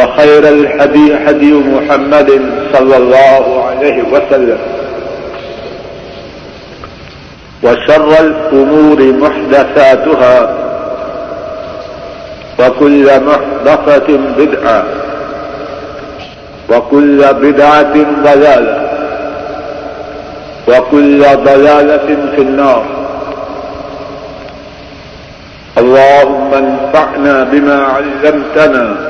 وخير الحدي حدي محمد صلى الله عليه وسلم. وشر الأمور محدثاتها وكل محدثة بدعة وكل بدعة ضلالة وكل ضلالة في النار. اللهم انفعنا بما علمتنا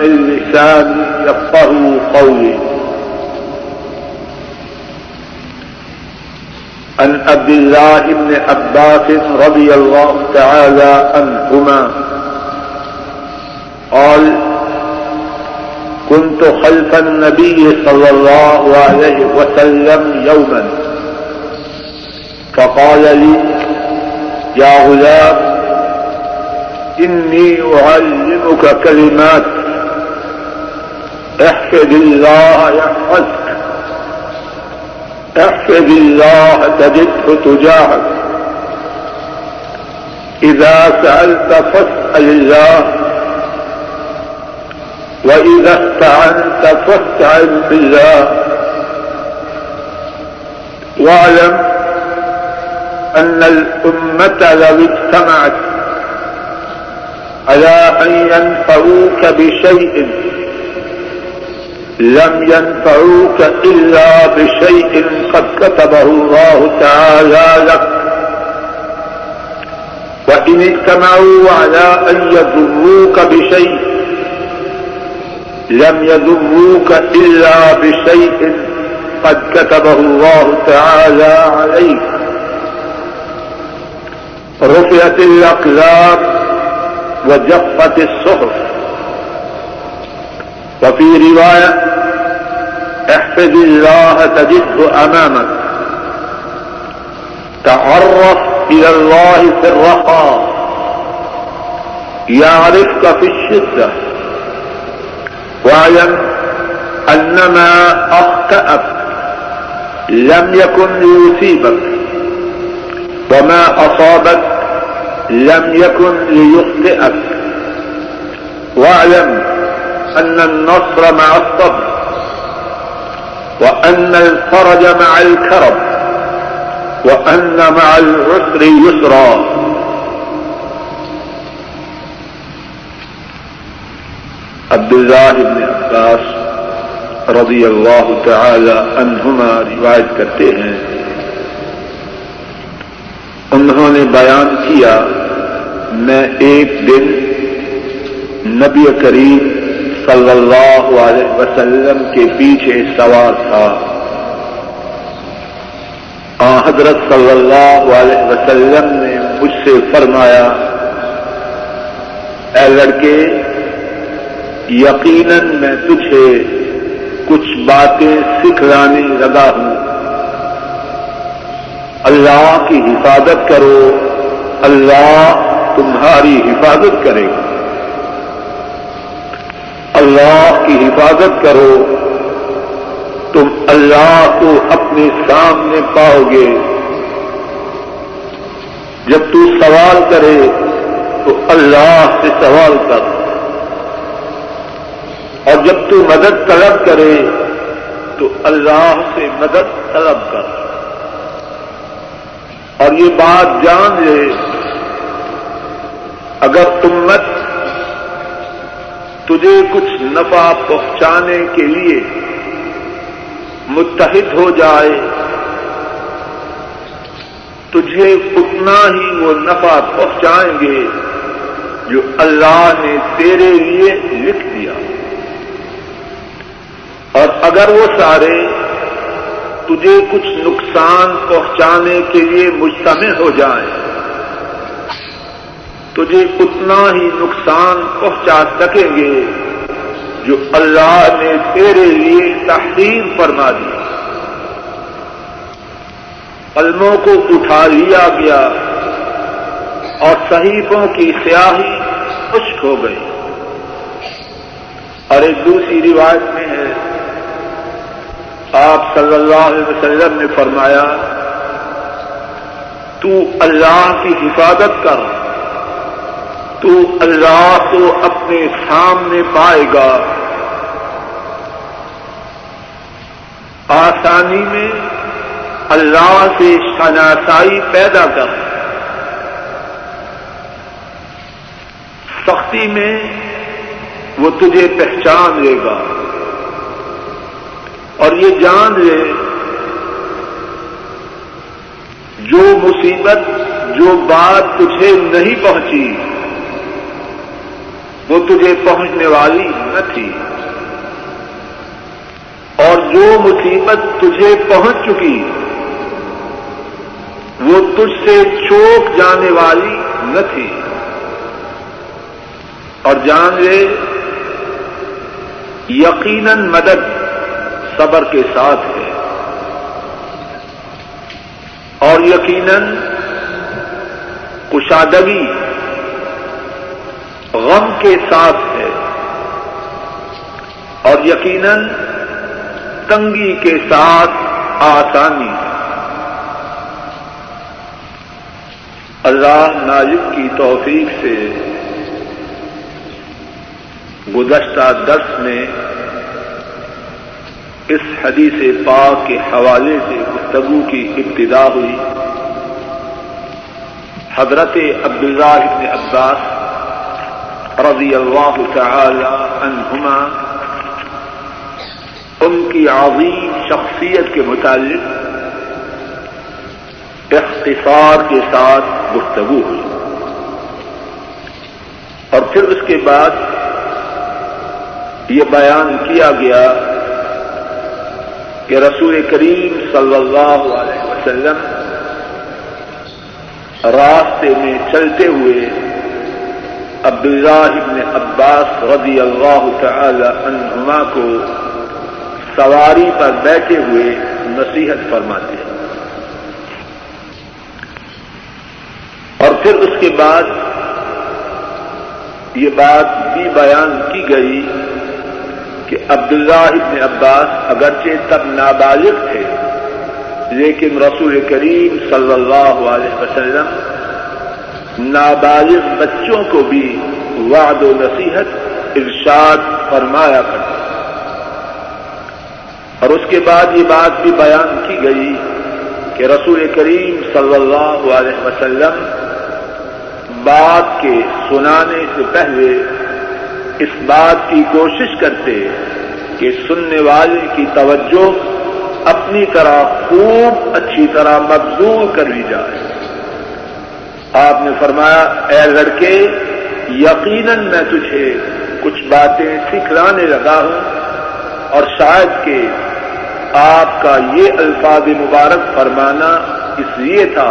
اللسان يفقه قولي. عن عبد الله بن عباس رضي الله تعالى عنهما قال كنت خلف النبي صلى الله عليه وسلم يوما. فقال لي يا غلام، إني أعلمك كلمات احفظ الله يحفظك. احفظ الله تجده تجاهك. إذا سألت فاسأل الله. وإذا استعنت فاستعن بالله. واعلم أن الأمة لو اجتمعت على أن ينفعوك بشيء لم ينفعوك إلا بشيء قد كتبه الله تعالى لك. وإن اجتمعوا على أن يضروك بشيء، لم يضروك إلا بشيء قد كتبه الله تعالى عليك. رفعت الأقلام وجفت الصحف. وفي رواية، احفظ الله تجده أمامك. تعرف إلى الله في الرخاء. يعرفك في الشدة. واعلم أن ما أخطأك، لم يكن ليصيبك. وما أصابك، لم يكن ليخطئك. واعلم أن النصر مع الصبر وأن الفرج مع الكرب وأن مع العسر يسرا. عبد الله بن عباس رضی اللہ تعالی عنہما روایت کرتے ہیں۔ انہوں نے بیان کیا، میں ایک دن نبی کریم صلی اللہ علیہ وسلم کے پیچھے سوار تھا۔ حضرت صلی اللہ علیہ وسلم نے مجھ سے فرمایا، اے لڑکے، یقیناً میں تجھے کچھ باتیں سکھلانے لگا ہوں۔ اللہ کی حفاظت کرو، اللہ تمہاری حفاظت کرے گا۔ اللہ کی حفاظت کرو، تم اللہ کو اپنے سامنے پاؤ گے۔ جب تو سوال کرے، تو اللہ سے سوال کر۔ اور جب تو مدد طلب کرے، تو اللہ سے مدد طلب کر۔ اور یہ بات جان لے، اگر امت تجھے کچھ نفع پہنچانے کے لیے متحد ہو جائے۔ تجھے اتنا ہی وہ نفع پہنچائیں گے جو اللہ نے تیرے لیے لکھ دیا۔ اور اگر وہ سارے تجھے کچھ نقصان پہنچانے کے لیے مجتمع ہو جائیں تجھے اتنا ہی نقصان پہنچا سکیں گے جو اللہ نے تیرے لیے تحریر فرما دی۔ قلموں کو اٹھا لیا گیا اور صحیفوں کی سیاہی خشک ہو گئی۔ اور ایک دوسری روایت میں ہے، آپ صلی اللہ علیہ وسلم نے فرمایا، تو اللہ کی حفاظت کر۔ تو اللہ کو اپنے سامنے پائے گا۔ آسانی میں اللہ سے شناسائی پیدا کر۔ سختی میں وہ تجھے پہچان لے گا۔ اور یہ جان لے جو مصیبت، جو بات تجھے نہیں پہنچی۔ وہ تجھے پہنچنے والی نہ تھی۔ اور جو مصیبت تجھے پہنچ چکی، وہ تجھ سے چوک جانے والی نہ تھی۔ اور جان لے، یقیناً مدد صبر کے ساتھ ہے۔ اور یقیناً کشادگی غم کے ساتھ ہے۔ اور یقیناً تنگی کے ساتھ آسانی۔ اللہ نازک کی توفیق سے گزشتہ درس میں اس حدیث پاک کے حوالے سے گفتگو کی ابتدا ہوئی۔ حضرت عبداللہ ابن عباس رضی اللہ تعالی عنہما، ان کی عظیم شخصیت کے متعلق اختصار کے ساتھ گفتگو ہوئی۔ اور پھر اس کے بعد یہ بیان کیا گیا کہ رسول کریم صلی اللہ علیہ وسلم راستے میں چلتے ہوئے عبداللہ ابن عباس رضی اللہ تعالی عنہما کو سواری پر بیٹھے ہوئے نصیحت فرماتے ہیں۔ اور پھر اس کے بعد یہ بات بھی بیان کی گئی کہ عبداللہ ابن عباس اگرچہ تب نابالغ تھے، لیکن رسول کریم صلی اللہ علیہ وسلم نابالغ بچوں کو بھی وعد و نصیحت، ارشاد فرمایا کرتے اور اس کے بعد یہ بات بھی بیان کی گئی کہ رسول کریم صلی اللہ علیہ وسلم بات کے سنانے سے پہلے اس بات کی کوشش کرتے کہ سننے والے کی توجہ اپنی طرح خوب اچھی طرح مبزور کر لی جائے۔ آپ نے فرمایا، اے لڑکے، یقیناً میں تجھے کچھ باتیں سکھلانے لگا ہوں اور شاید کہ آپ کا یہ الفاظ مبارک فرمانا اس لیے تھا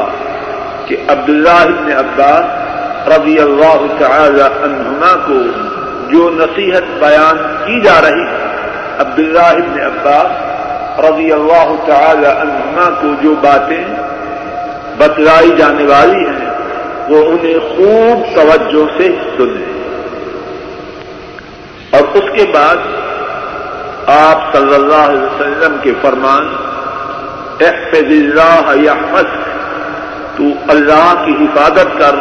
کہ عبداللہ ابن عباس رضی اللہ تعالی عنہما کو جو نصیحت بیان کی جا رہی عبداللہ ابن عباس رضی اللہ تعالی عنہما کو جو باتیں بتلائی جانے والی ہیں وہ انہیں خوب توجہ سے سن لیں۔ اور اس کے بعد آپ صلی اللہ علیہ وسلم کے فرمان احفظ اللہ یحفظ تو اللہ کی حفاظت کر،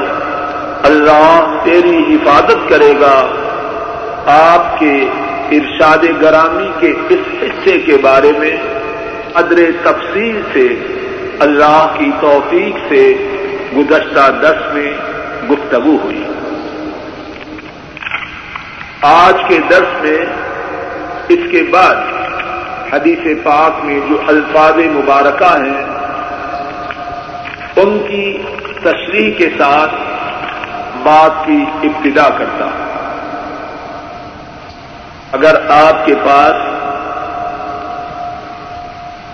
اللہ تیری حفاظت کرے گا۔ آپ کے ارشاد گرامی کے اس حصے کے بارے میں ادر تفصیل سے، اللہ کی توفیق سے گزشتہ دس میں گفتگو ہوئی۔ آج کے درس میں اس کے بعد حدیث پاک میں جو الفاظ مبارکہ ہیں، ان کی تشریح کے ساتھ بات کی ابتدا کرتا ہوں۔ اگر آپ کے پاس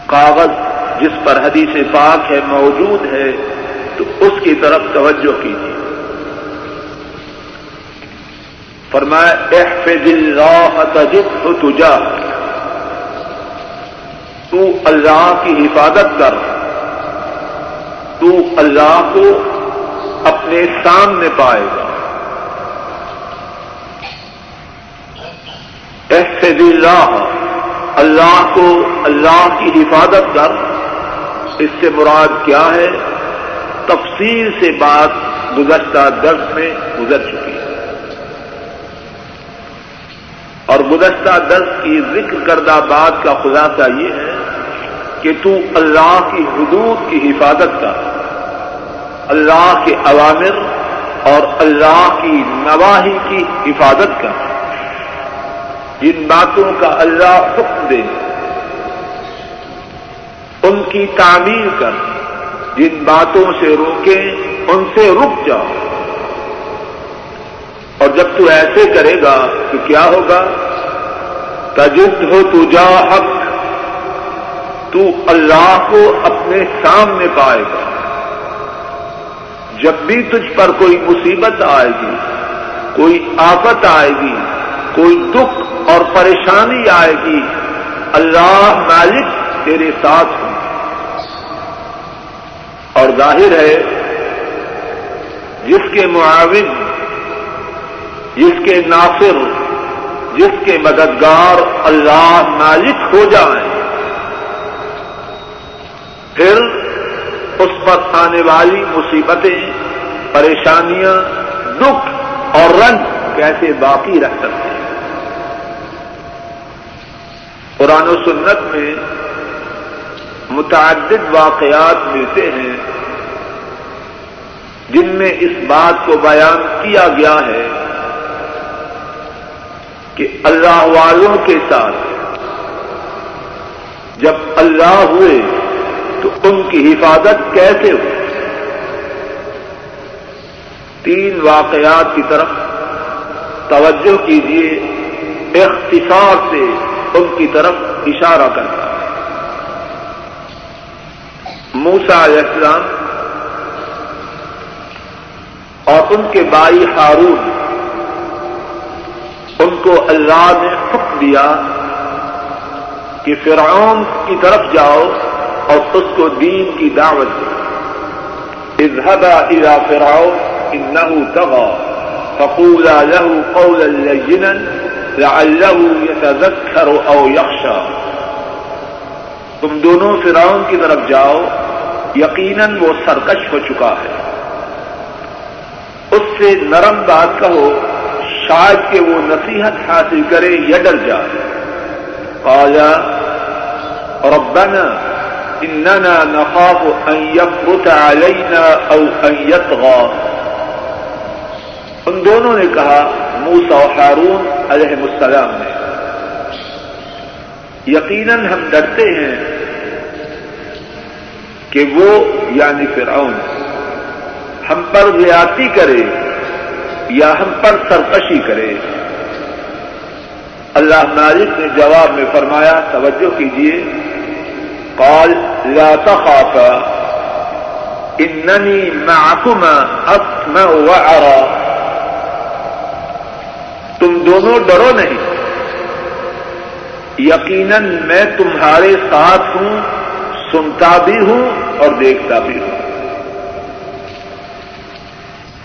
کاغذ جس پر حدیث پاک ہے موجود ہے تو اس کی طرف توجہ کیجیے۔ فرمایا، احفظ اللہ تجد تجا تو اللہ کی حفاظت کر۔ تو اللہ کو اپنے سامنے پائے گا۔ احفظ اللہ اللہ کو اللہ کی حفاظت کر۔ اس سے مراد کیا ہے؟ تفصیل سے بات گزشتہ درس میں گزر چکی ہے۔ اور گزشتہ درس کی ذکر کردہ بات کا خلاصہ یہ ہے کہ تو اللہ کی حدود کی حفاظت کا اللہ کے عوامر اور اللہ کی نواحی کی حفاظت کا جن باتوں کا اللہ حکم دے، ان کی تعمیر کر۔ جن باتوں سے روکے ان سے رک جاؤ۔ اور جب تو ایسے کرے گا تو کیا ہوگا؟ تجد ہو تو جا حق، تو اللہ کو اپنے سامنے پائے گا۔ جب بھی تجھ پر کوئی مصیبت آئے گی، کوئی آفت آئے گی، کوئی دکھ اور پریشانی آئے گی، اللہ مالک تیرے ساتھ ہوں۔ اور ظاہر ہے جس کے معاون، جس کے ناصر، جس کے مددگار اللہ مالک ہو جائیں، پھر اس پر آنے والی مصیبتیں، پریشانیاں، دکھ اور رنگ کیسے باقی رہ سکتے ہیں؟ قرآن و سنت میں متعدد واقعات ملتے ہیں جن میں اس بات کو بیان کیا گیا ہے کہ اللہ والوں کے ساتھ جب اللہ ہوئے تو ان کی حفاظت کیسے ہوئی؟ تین واقعات کی طرف توجہ کیجیے اختصار سے ان کی طرف اشارہ کرتا موسا علیہ السلام اور ان کے بائی ہارون، ان کو اللہ نے حکم دیا کہ فرعون کی طرف جاؤ اور اس کو دین کی دعوت دو۔ اذهبا الى فرعون انه طغى فقولا له قولا لينا لعله يتذكر او يخشى۔ تم دونوں فرعون کی طرف جاؤ، یقیناً وہ سرکش ہو چکا ہے۔ اس سے نرم بات کہو، شاید کہ وہ نصیحت حاصل کرے یا ڈر جائے۔ قال، ربنا، اننا نخاف ان يفرط علينا او ان يطغى ان دونوں نے کہا موسا و ہارون علیہ السلام نے، یقیناً ہم ڈرتے ہیں۔ کہ وہ یعنی فرعون ہم پر زیادتی کرے یا ہم پر سرکشی کرے۔ اللہ مالک نے جواب میں فرمایا، توجہ کیجیے قال، لا تخافا، اننی معكما اسمع وارى تم دونوں ڈرو نہیں۔ یقیناً میں تمہارے ساتھ ہوں۔ سنتا بھی ہوں اور دیکھتا بھی ہوں۔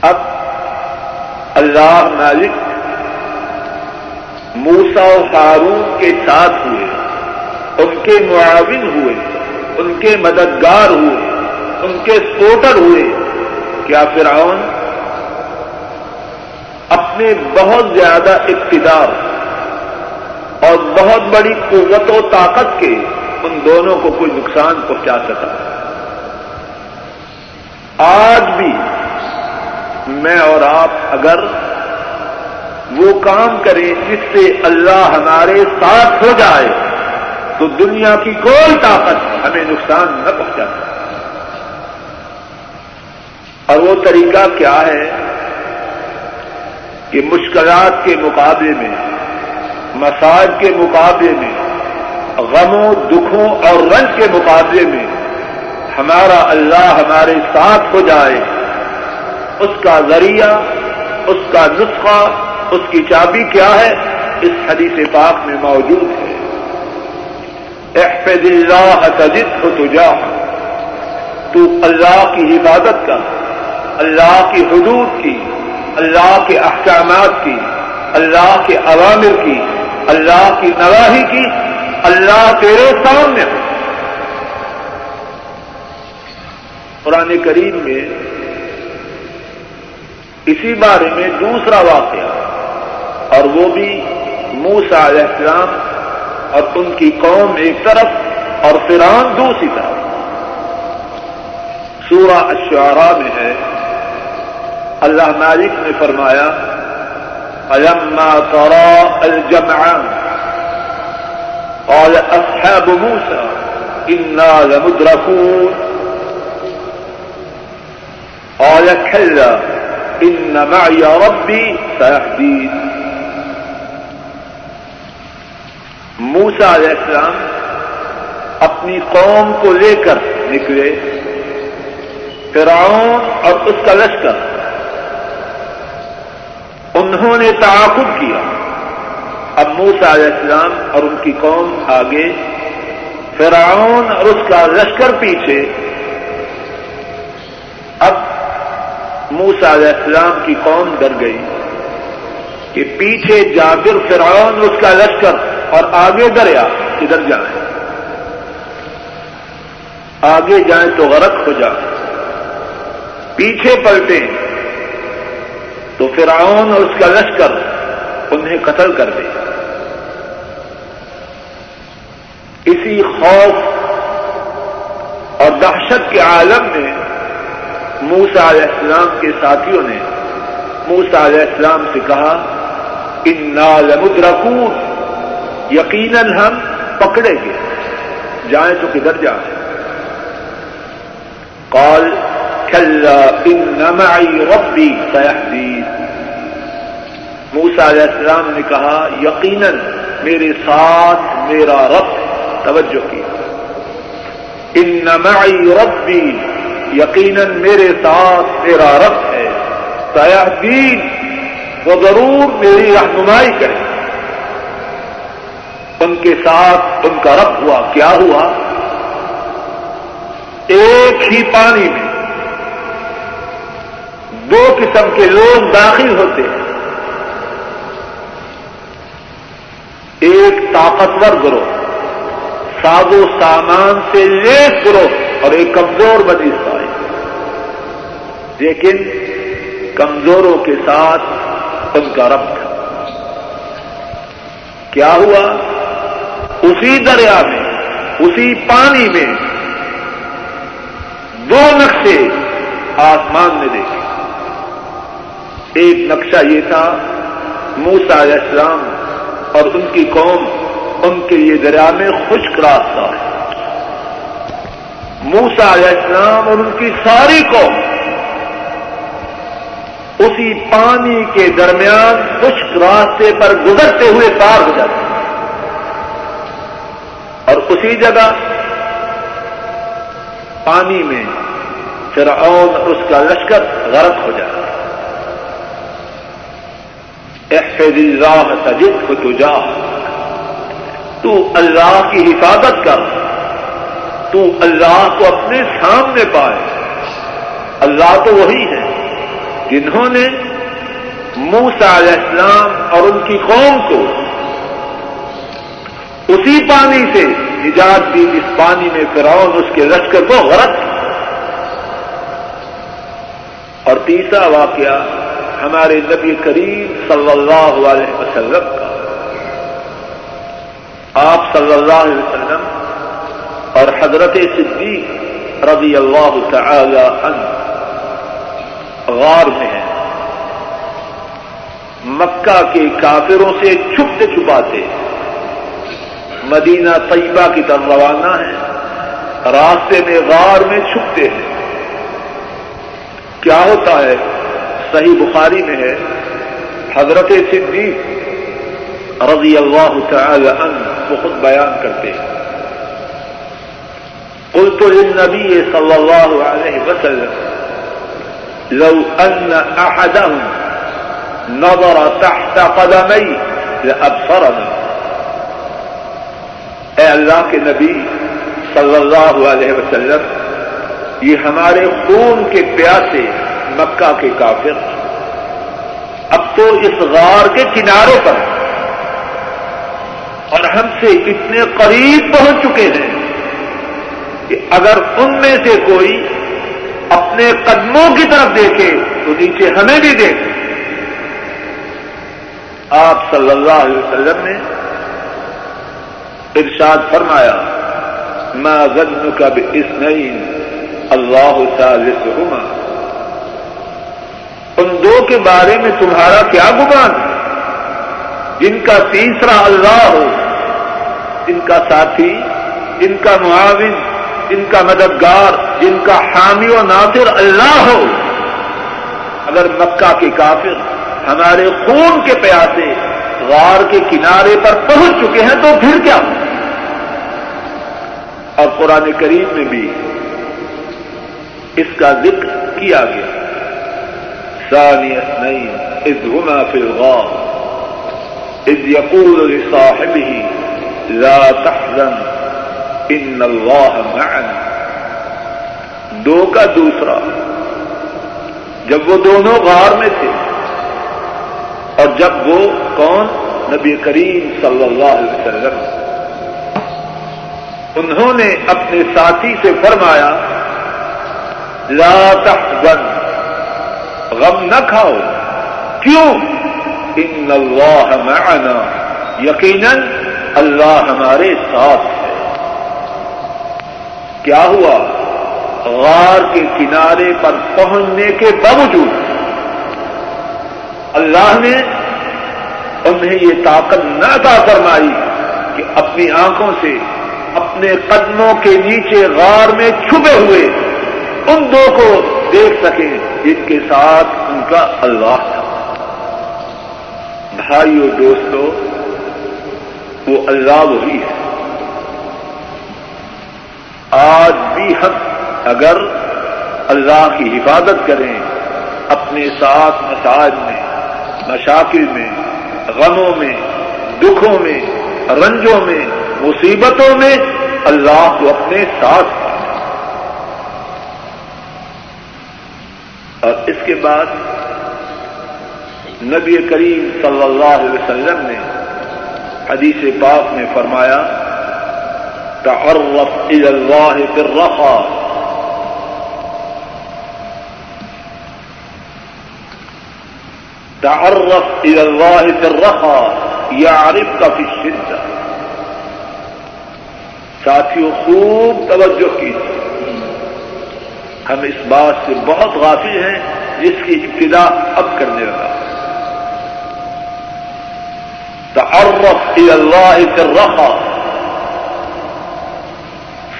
اب اللہ مالک موسا و ہارون کے ساتھ ہوئے، ان کے معاون ہوئے، ان کے مددگار ہوئے، ان کے سپوٹر ہوئے۔ کیا فرعون اپنے بہت زیادہ اقتدار اور بہت بڑی قوت و طاقت کے ان دونوں کو کوئی نقصان پہنچا سکا۔ آج بھی میں اور آپ اگر وہ کام کریں جس سے اللہ ہمارے ساتھ ہو جائے، تو دنیا کی کوئی طاقت ہمیں نقصان نہ پہنچا سکے۔ اور وہ طریقہ کیا ہے کہ مشکلات کے مقابلے میں مساج کے مقابلے میں غموں، دکھوں اور رنج کے مقابلے میں ہمارا اللہ ہمارے ساتھ ہو جائے۔ اس کا ذریعہ، اس کا نسخہ، اس کی چابی کیا ہے؟ اس حدیث پاک میں موجود ہے۔ احفظ اللہ تجد ہو تو جا تو اللہ کی حفاظت کا، اللہ کی حدود کی، اللہ کے احکامات کی، اللہ کے عوامر کی، اللہ کی نواحی کی اللہ تیرے سامنے ہو قرآن کریم میں اسی بارے میں دوسرا واقعہ اور وہ بھی موسا علیہ السلام اور ان کی قوم ایک طرف اور فران دوسری طرف سورہ اشعراء میں ہے اللہ مالک نے فرمایا الما ترى الجمعان قال اصحاب موسى انا لمدركون. قال كلا ان معي ربي سيهدين. موسا علیہ السلام اپنی قوم کو لے کر نکلے، فرعون اور اس کا لشکر، انہوں نے تعاقب کیا۔ اب موسا علیہ السلام اور ان کی قوم آگے۔ فرعون اور اس کا لشکر پیچھے۔ اب موسا علیہ السلام کی قوم ڈر گئی کہ پیچھے جابر فرعون اس کا لشکر اور آگے دریا کدھر جائیں۔ آگے جائیں تو غرق ہو جائیں پیچھے پلٹیں تو فرعون اور اس کا لشکر انہیں قتل کر دے۔ اسی خوف اور دہشت کے عالم میں موسا علیہ السلام کے ساتھیوں نے موسا علیہ السلام سے کہا ان نال مدرکون یقیناً ہم پکڑے گے۔ جائیں تو کدھر جائیں۔ کال نمائی ربی سیاحدید موسا علیہ السلام نے کہا، یقیناً میرے ساتھ میرا رب توجہ کی۔ ان نمائی ربی یقیناً میرے ساتھ میرا رب ہے۔ سیاحدید وہ ضرور میری رہنمائی کرے ان کے ساتھ ان کا رب ہوا، کیا ہوا؟ ایک ہی پانی میں۔ دو قسم کے لوگ داخل ہوتے ہیں۔ ایک طاقتور گروہ ساز و سامان سے لیس گروہ اور ایک کمزور بنی سائے۔ لیکن کمزوروں کے ساتھ ان کا رب تھا۔ کیا ہوا؟ اسی دریا میں، اسی پانی میں۔ دو نقشے آسمان میں دیکھے۔ ایک نقشہ یہ تھا موسا علیہ السلام اور ان کی قوم ان کے لیے دریا میں خشک راستہ ہے۔ موسا علیہ السلام اور ان کی ساری قوم اسی پانی کے درمیان خشک راستے پر گزرتے ہوئے پار ہو جاتے ہیں۔ اور اسی جگہ پانی میں فرعون اور اس کا لشکر غرق ہو جائے احفظ راہ تجد کو تو تو اللہ کی حفاظت کر۔ تو اللہ کو اپنے سامنے پائے۔ اللہ تو وہی ہے جنہوں نے موسا علیہ السلام اور ان کی قوم کو اسی پانی سے نجات دی اس پانی میں فرعون اس کے لشکر کو غرق۔ اور تیسرا واقعہ ہمارے نبی کریم صلی اللہ علیہ وسلم کا۔ آپ صلی اللہ علیہ وسلم اور حضرت صدیق رضی اللہ تعالی عنہ غار میں ہیں۔ مکہ کے کافروں سے چھپتے چھپاتے مدینہ طیبہ کی طرف روانہ ہے راستے میں غار میں چھپتے ہیں۔ کیا ہوتا ہے؟ صحیح بخاری میں ہے، حضرت صدیق رضی اللہ تعالی عنہ وہ خود بیان کرتے ہیں۔ قلت للنبي صلى الله عليه وسلم، لو أن أحدهم نظر تحت قدمي لأبصرنا اے اللہ کے نبی صلی اللہ علیہ وسلم، یہ ہمارے خون کے پیاسے مکہ کے کافر۔ اب تو اس غار کے کناروں پر۔ اور ہم سے اتنے قریب پہنچ چکے ہیں کہ اگر ان میں سے کوئی اپنے قدموں کی طرف دیکھے تو نیچے ہمیں بھی دیکھے آپ صلی اللہ علیہ وسلم نے ارشاد فرمایا میں غن کا بھی اس نہیں اللہ ثالثہما ان دو کے بارے میں تمہارا کیا گمان ہے؟ جن کا تیسرا اللہ ہو، جن کا ساتھی، جن کا معاون، جن کا مددگار، جن کا حامی و ناصر اللہ ہو۔ اگر مکہ کے کافر ہمارے خون کے پیاسے غار کے کنارے پر پہنچ چکے ہیں تو پھر کیا؟ اور قرآن کریم میں بھی اس کا ذکر کیا گیا۔ سانیت نہیں اس گنا پھر غور اس یقول لصاحبه، لا تحزن ان اللہ معنا. دو کا دوسرا، جب وہ دونوں غار میں تھے، اور جب وہ کون؟ نبی کریم صلی اللہ علیہ وسلم۔ انہوں نے اپنے ساتھی سے فرمایا، لا تحزن غم نہ کھاؤ۔ کیوں؟ ان اللہ معنا۔ یقیناً اللہ ہمارے ساتھ ہے۔ کیا ہوا؟ غار کے کنارے پر پہنچنے کے باوجود اللہ نے انہیں یہ طاقت نہ عطا فرمائی کہ اپنی آنکھوں سے اپنے قدموں کے نیچے غار میں چھپے ہوئے ان دو کو دیکھ سکیں۔ جن کے ساتھ ان کا اللہ تھا۔ بھائیو دوستو، وہ اللہ وہی ہے۔ آج بھی ہم اگر اللہ کی حفاظت کریں، اپنے ساتھ مساج میں، مشاکل میں، غموں میں، دکھوں میں، رنجوں میں، مصیبتوں میں، اللہ کو اپنے ساتھ اور اس کے بعد نبی کریم صلی اللہ علیہ وسلم نے حدیث پاک میں فرمایا، تعرف إلى الله في تعرف إلى الله في الرخاء يعرفك في الشدة ساتھیوں خوب توجہ کی ہم اس بات سے بہت غافل ہیں، جس کی ابتدا اب کرنے لگا تعرف الى الله في الرخاء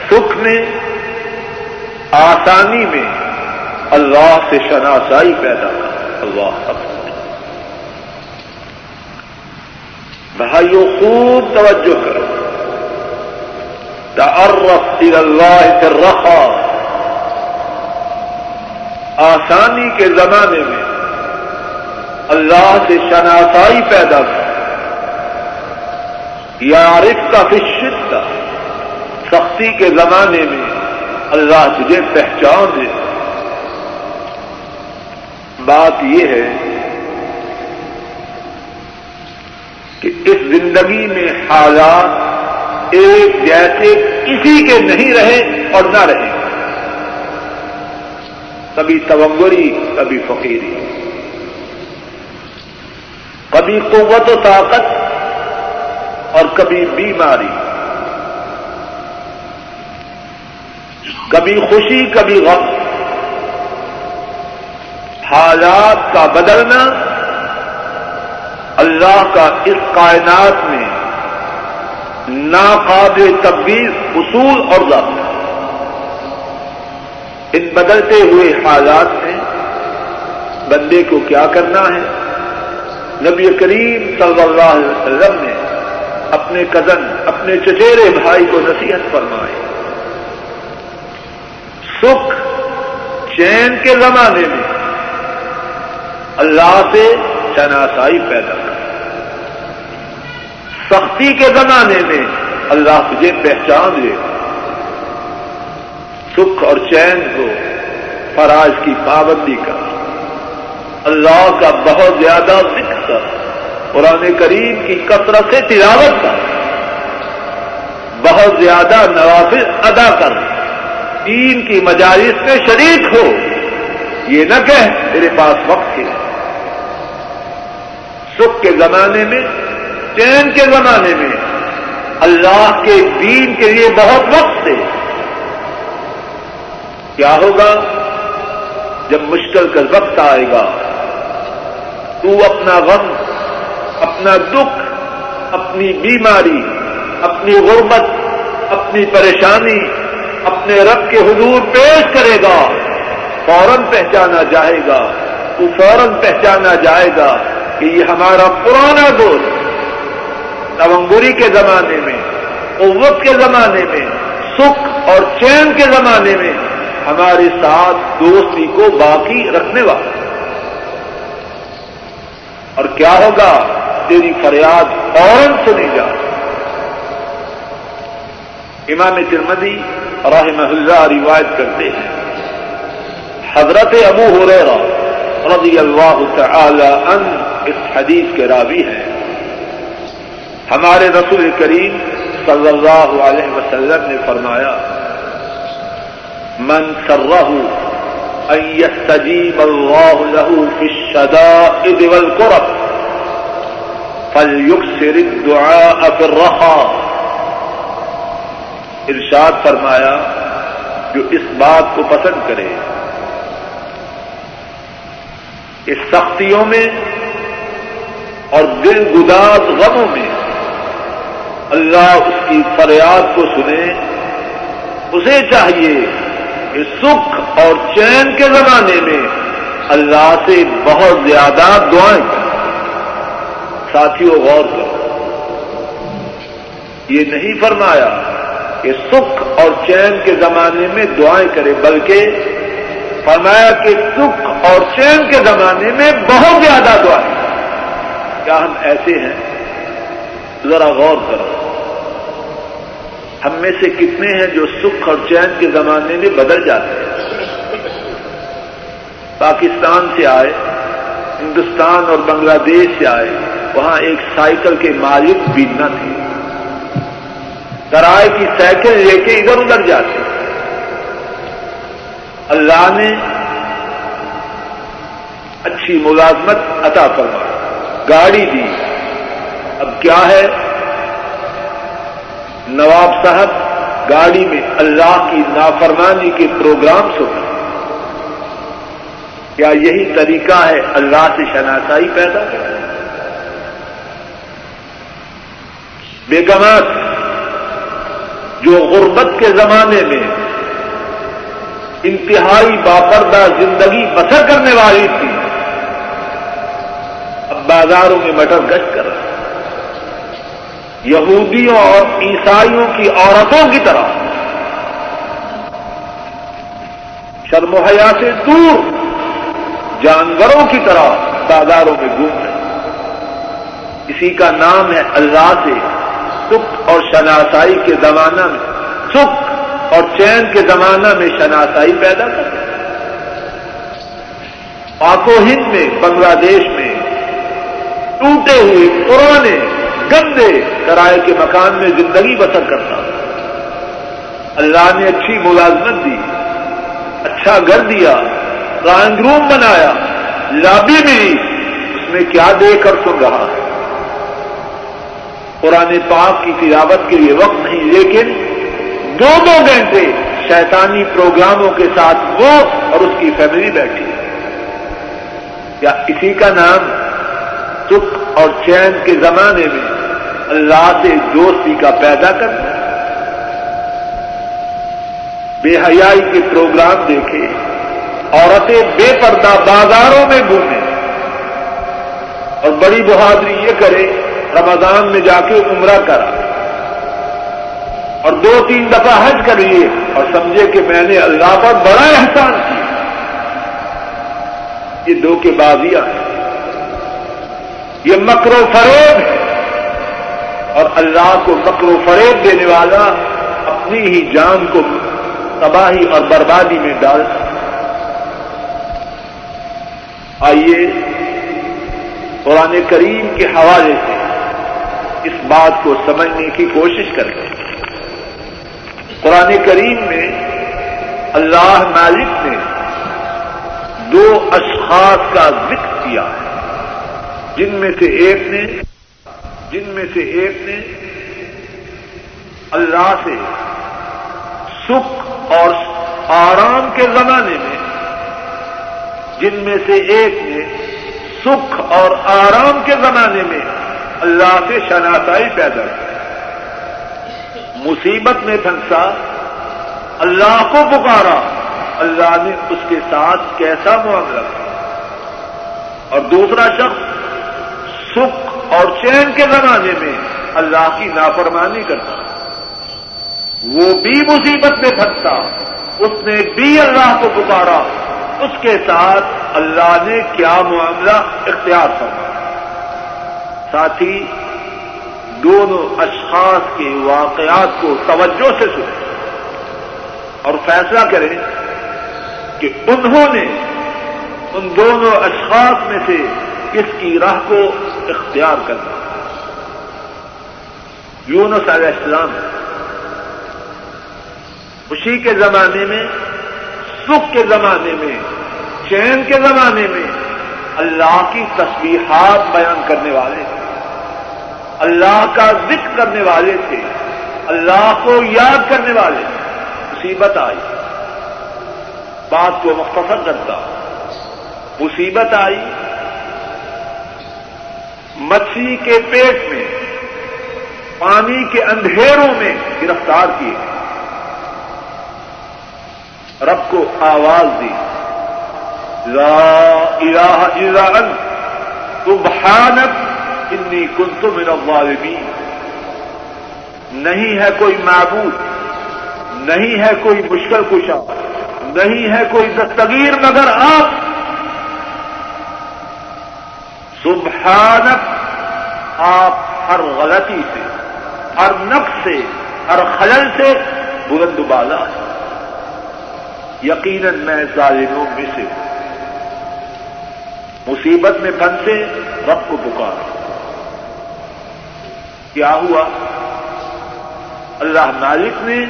سکھ میں آسانی میں اللہ سے شناسائی پیدا کر اللہ بھائیوں خوب توجہ کرو۔ تعرف الى اللہ کے رخا آسانی کے زمانے میں اللہ سے شناسائی پیدا کر یا عارف کا سختی کے زمانے میں اللہ تجھے پہچان دے۔ بات یہ ہے کہ اس زندگی میں حالات ایک جیسے کسی کے نہیں رہے اور نہ رہے کبھی تونگری کبھی فقیری۔ کبھی قوت و طاقت اور کبھی بیماری۔ کبھی خوشی، کبھی غم۔ حالات کا بدلنا اللہ کا اس کائنات میں ناقابل تبدیل، اصول اور ضابط ان بدلتے ہوئے حالات میں بندے کو کیا کرنا ہے؟ نبی کریم صلی اللہ علیہ وسلم نے اپنے کزن، اپنے چچیرے بھائی کو نصیحت فرمائی۔ سکھ چین کے زمانے میں اللہ سے شناسائی پیدا کر سختی کے زمانے میں اللہ تجھے پہچان لے۔ سکھ اور چین کو فراز کی پابندی کا۔ اللہ کا بہت زیادہ ذکر کر قرآن کریم کی کثرت سے تلاوت کا۔ بہت زیادہ نوافذ ادا کر، دین کی مجالس میں شریک ہو۔ یہ نہ کہ میرے پاس وقت ہے۔ سکھ کے زمانے میں، چین کے زمانے میں، اللہ کے دین کے لیے بہت وقت تھے کیا ہوگا؟ جب مشکل کا وقت آئے گا، تو اپنا غم، اپنا دکھ، اپنی بیماری، اپنی غربت، اپنی پریشانی، اپنے رب کے حضور پیش کرے گا، فوراً پہچانا جائے گا، تو فوراً پہچانا جائے گا کہ یہ ہمارا پرانا دوست نونگری کے زمانے میں، قوت کے زمانے میں، سکھ اور چین کے زمانے میں ہمارے ساتھ دوستی کو باقی رکھنے والا اور کیا ہوگا؟ تیری فریاد فوراً سنی جا۔ امام ترمدی رحمہ اللہ روایت کرتے ہیں۔ حضرت ابو ہو رضی اللہ تعالی ان اس حدیث کے راوی ہیں۔ ہمارے رسول کریم صلی اللہ علیہ وسلم نے فرمایا من سرہ ان يستجيب الله له في الشدائد والكرب فليكسر الدعاء في الرخاء۔ ارشاد فرمایا، جو اس بات کو پسند کرے، اس سختیوں میں اور دل گداز غموں میں اللہ اس کی فریاد کو سنے، اسے چاہیے کہ سکھ اور چین کے زمانے میں اللہ سے بہت زیادہ دعائیں ساتھیوں غور کرو۔ یہ نہیں فرمایا کہ سکھ اور چین کے زمانے میں دعائیں کرے، بلکہ فرمایا کہ سکھ اور چین کے زمانے میں بہت زیادہ دعائیں۔ کیا ہم ایسے ہیں؟ ذرا غور کرو۔ ہم میں سے کتنے ہیں جو سکھ اور چین کے زمانے میں بدل جاتے ہیں؟ پاکستان سے آئے، ہندوستان اور بنگلہ دیش سے آئے، وہاں ایک سائیکل کے مالک بھی نہ تھے۔ کرائے کی سائیکل لے کے ادھر ادھر جاتے۔ اللہ نے اچھی ملازمت عطا فرمائی، گاڑی دی۔ اب کیا ہے؟ نواب صاحب گاڑی میں اللہ کی نافرمانی کے پروگرام سن کیا یہی طریقہ ہے اللہ سے شناسائی پیدا کر بیگمات، جو غربت کے زمانے میں انتہائی باپردہ زندگی بسر کرنے والی تھی، اب بازاروں میں مٹر گشت کر رہا یہودیوں اور عیسائیوں کی عورتوں کی طرح۔ شرم و حیا سے دور جانوروں کی طرح بازاروں میں گھوم رہے اسی کا نام ہے اللہ سے سکھ اور شناسائی کے زمانہ میں۔ سکھ اور چین کے زمانہ میں شناسائی پیدا کر پاکو ہند میں، بنگلہ دیش میں ٹوٹے ہوئے پرانے گندے کرائے کے مکان میں زندگی بسر کرتا۔ اللہ نے اچھی ملازمت دی اچھا گھر دیا، ڈرائنگ روم بنایا، لابی ملی، اس میں کیا دے کر سن رہا ہے۔ قرآن پاک کی تلاوت کے لیے وقت نہیں، لیکن دو دو گھنٹے شیطانی پروگراموں کے ساتھ وہ اور اس کی فیملی بیٹھی۔ یا اسی کا نام سکھ اور چین کے زمانے میں اللہ سے دوستی کا پیدا کرنا بے حیائی کے پروگرام دیکھے، عورتیں بے پردہ بازاروں میں گھومیں۔ اور بڑی بہادری یہ کرے، رمضان میں جا کے عمرہ کرا۔ اور دو تین دفعہ حج کر لیے۔ اور سمجھے کہ میں نے اللہ پر بڑا احسان کیا۔ یہ دو کے بازیاں ہیں۔ یہ مکر و فریب ہے اور اللہ کو مکر و فریب دینے والا اپنی ہی جان کو تباہی اور بربادی میں ڈال آئیے قرآن کریم کے حوالے سے اس بات کو سمجھنے کی کوشش کریں قرآن کریم میں اللہ مالک نے دو اشخاص کا ذکر کیا ہے، جن میں سے ایک نے جن میں سے ایک نے اللہ سے سکھ اور آرام کے زمانے میں، جن میں سے ایک نے سکھ اور آرام کے زمانے میں اللہ سے شناسائی پیدا کی۔ مصیبت میں پھنسا، اللہ کو پکارا، اللہ نے اس کے ساتھ کیسا معاملہ کیا؟ اور دوسرا شخص، سکھ اور چین کے زمانے میں اللہ کی نافرمانی کرتا وہ بھی مصیبت میں پھنسا اس نے بھی اللہ کو پکارا، اس کے ساتھ اللہ نے کیا معاملہ اختیار کرنا ساتھی، دونوں اشخاص کے واقعات کو توجہ سے سنیں اور فیصلہ کریں کہ انہوں نے ان دونوں اشخاص میں سے کس کی راہ کو اختیار کرنا۔ یونس علیہ السلام خوشی کے زمانے میں، سکھ کے زمانے میں، چین کے زمانے میں اللہ کی تصویرات بیان کرنے والے تھے اللہ کا ذکر کرنے والے تھے، اللہ کو یاد کرنے والے۔ مصیبت آئی۔ بات کو مختصر کرتا مصیبت آئی۔ مچھلی کے پیٹ میں، پانی کے اندھیروں میں گرفتار کیے۔ رب کو آواز دی۔ لا الہ الا انت، سبحانک انی کنت من الظالمین۔ نہیں ہے کوئی معبود، نہیں ہے کوئی مشکل کشا، نہیں ہے کوئی دستگیر مگر آپ۔ سبحانک آپ ہر غلطی سے، ہر نقص سے، ہر خلل سے بلند بالا یقیناً میں ظالموں میں سے ہوں۔ مصیبت میں پھنسے رب کو پکارا کیا ہوا؟ اللہ مالک نے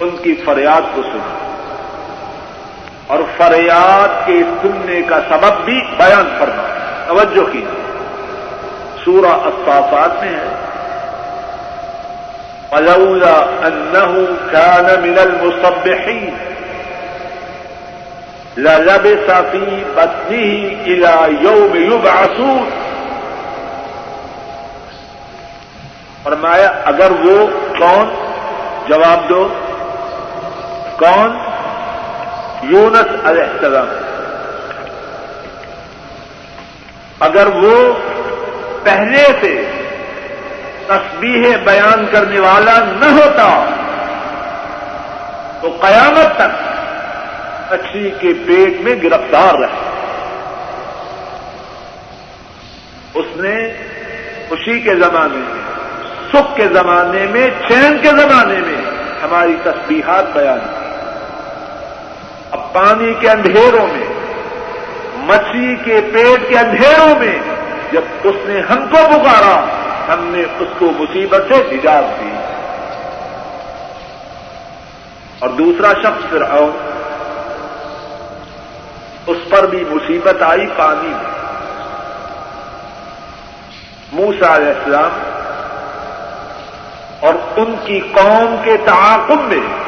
ان کی فریاد کو سنا۔ اور فریاد کے سننے کا سبب بھی بیان کرنا توجہ کی۔ سورہ الصافات میں ہے۔ فلولا انه كان من المصبحين۔ للبث في بطنه الى يوم يبعثون۔ فرمایا، اگر وہ کون؟ جواب دو۔ کون؟ یونس علیہ السلام۔ اگر وہ پہلے سے تسبیح بیان کرنے والا نہ ہوتا، تو قیامت تک مچھلی کے پیٹ میں گرفتار رہے۔ اس نے خوشی کے زمانے میں، سکھ کے زمانے میں، چین کے زمانے میں ہماری تسبیحات بیان کی۔ اب پانی کے اندھیروں میں، مچھلی کے پیٹ کے اندھیروں میں، جب اس نے ہم کو پکارا، ہم نے اس کو مصیبت سے نجات دی۔ اور دوسرا شخص پھر اس پر بھی مصیبت آئی پانی میں۔ موسا علیہ السلام اور ان کی قوم کے تعاقب میں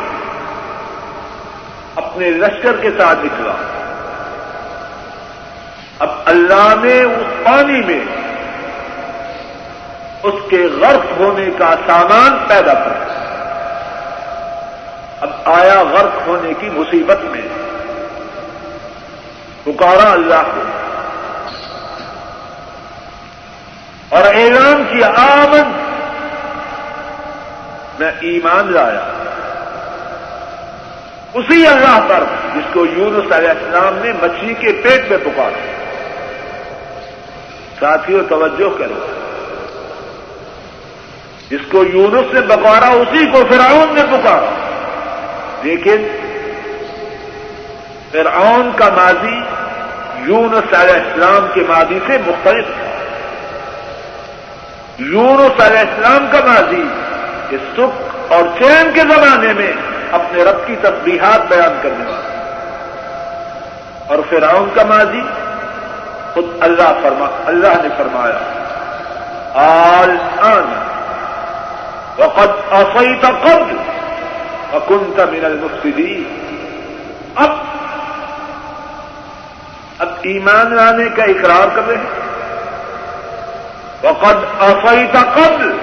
اپنے لشکر کے ساتھ نکلا۔ اب اللہ نے اس پانی میں اس کے غرق ہونے کا سامان پیدا کر اب آیا غرق ہونے کی مصیبت میں۔ پکارا اللہ کو۔ اور اعلان کیا، آمن۔ میں ایمان لایا۔ اسی اللہ پر جس کو یونس علیہ السلام نے مچھلی کے پیٹ میں پکارا ساتھیوں توجہ کرو جس کو یونس نے پکارا اسی کو فرعون نے پکارا لیکن فرعون کا ماضی یونس علیہ السلام کے ماضی سے مختلف تھا۔ یونس علیہ السلام کا ماضی کہ سکھ اور چین کے زمانے میں اپنے رب کی تسبیحات بیان کرنے والا اور فرعون کا ماضی خود اللہ فرما اللہ نے فرمایا آل آن وقت افیت قبل وکنت من المفسدین۔ اب اب ایمان لانے کا اقرار کر رہے ہیں۔ وقت افیت قبل،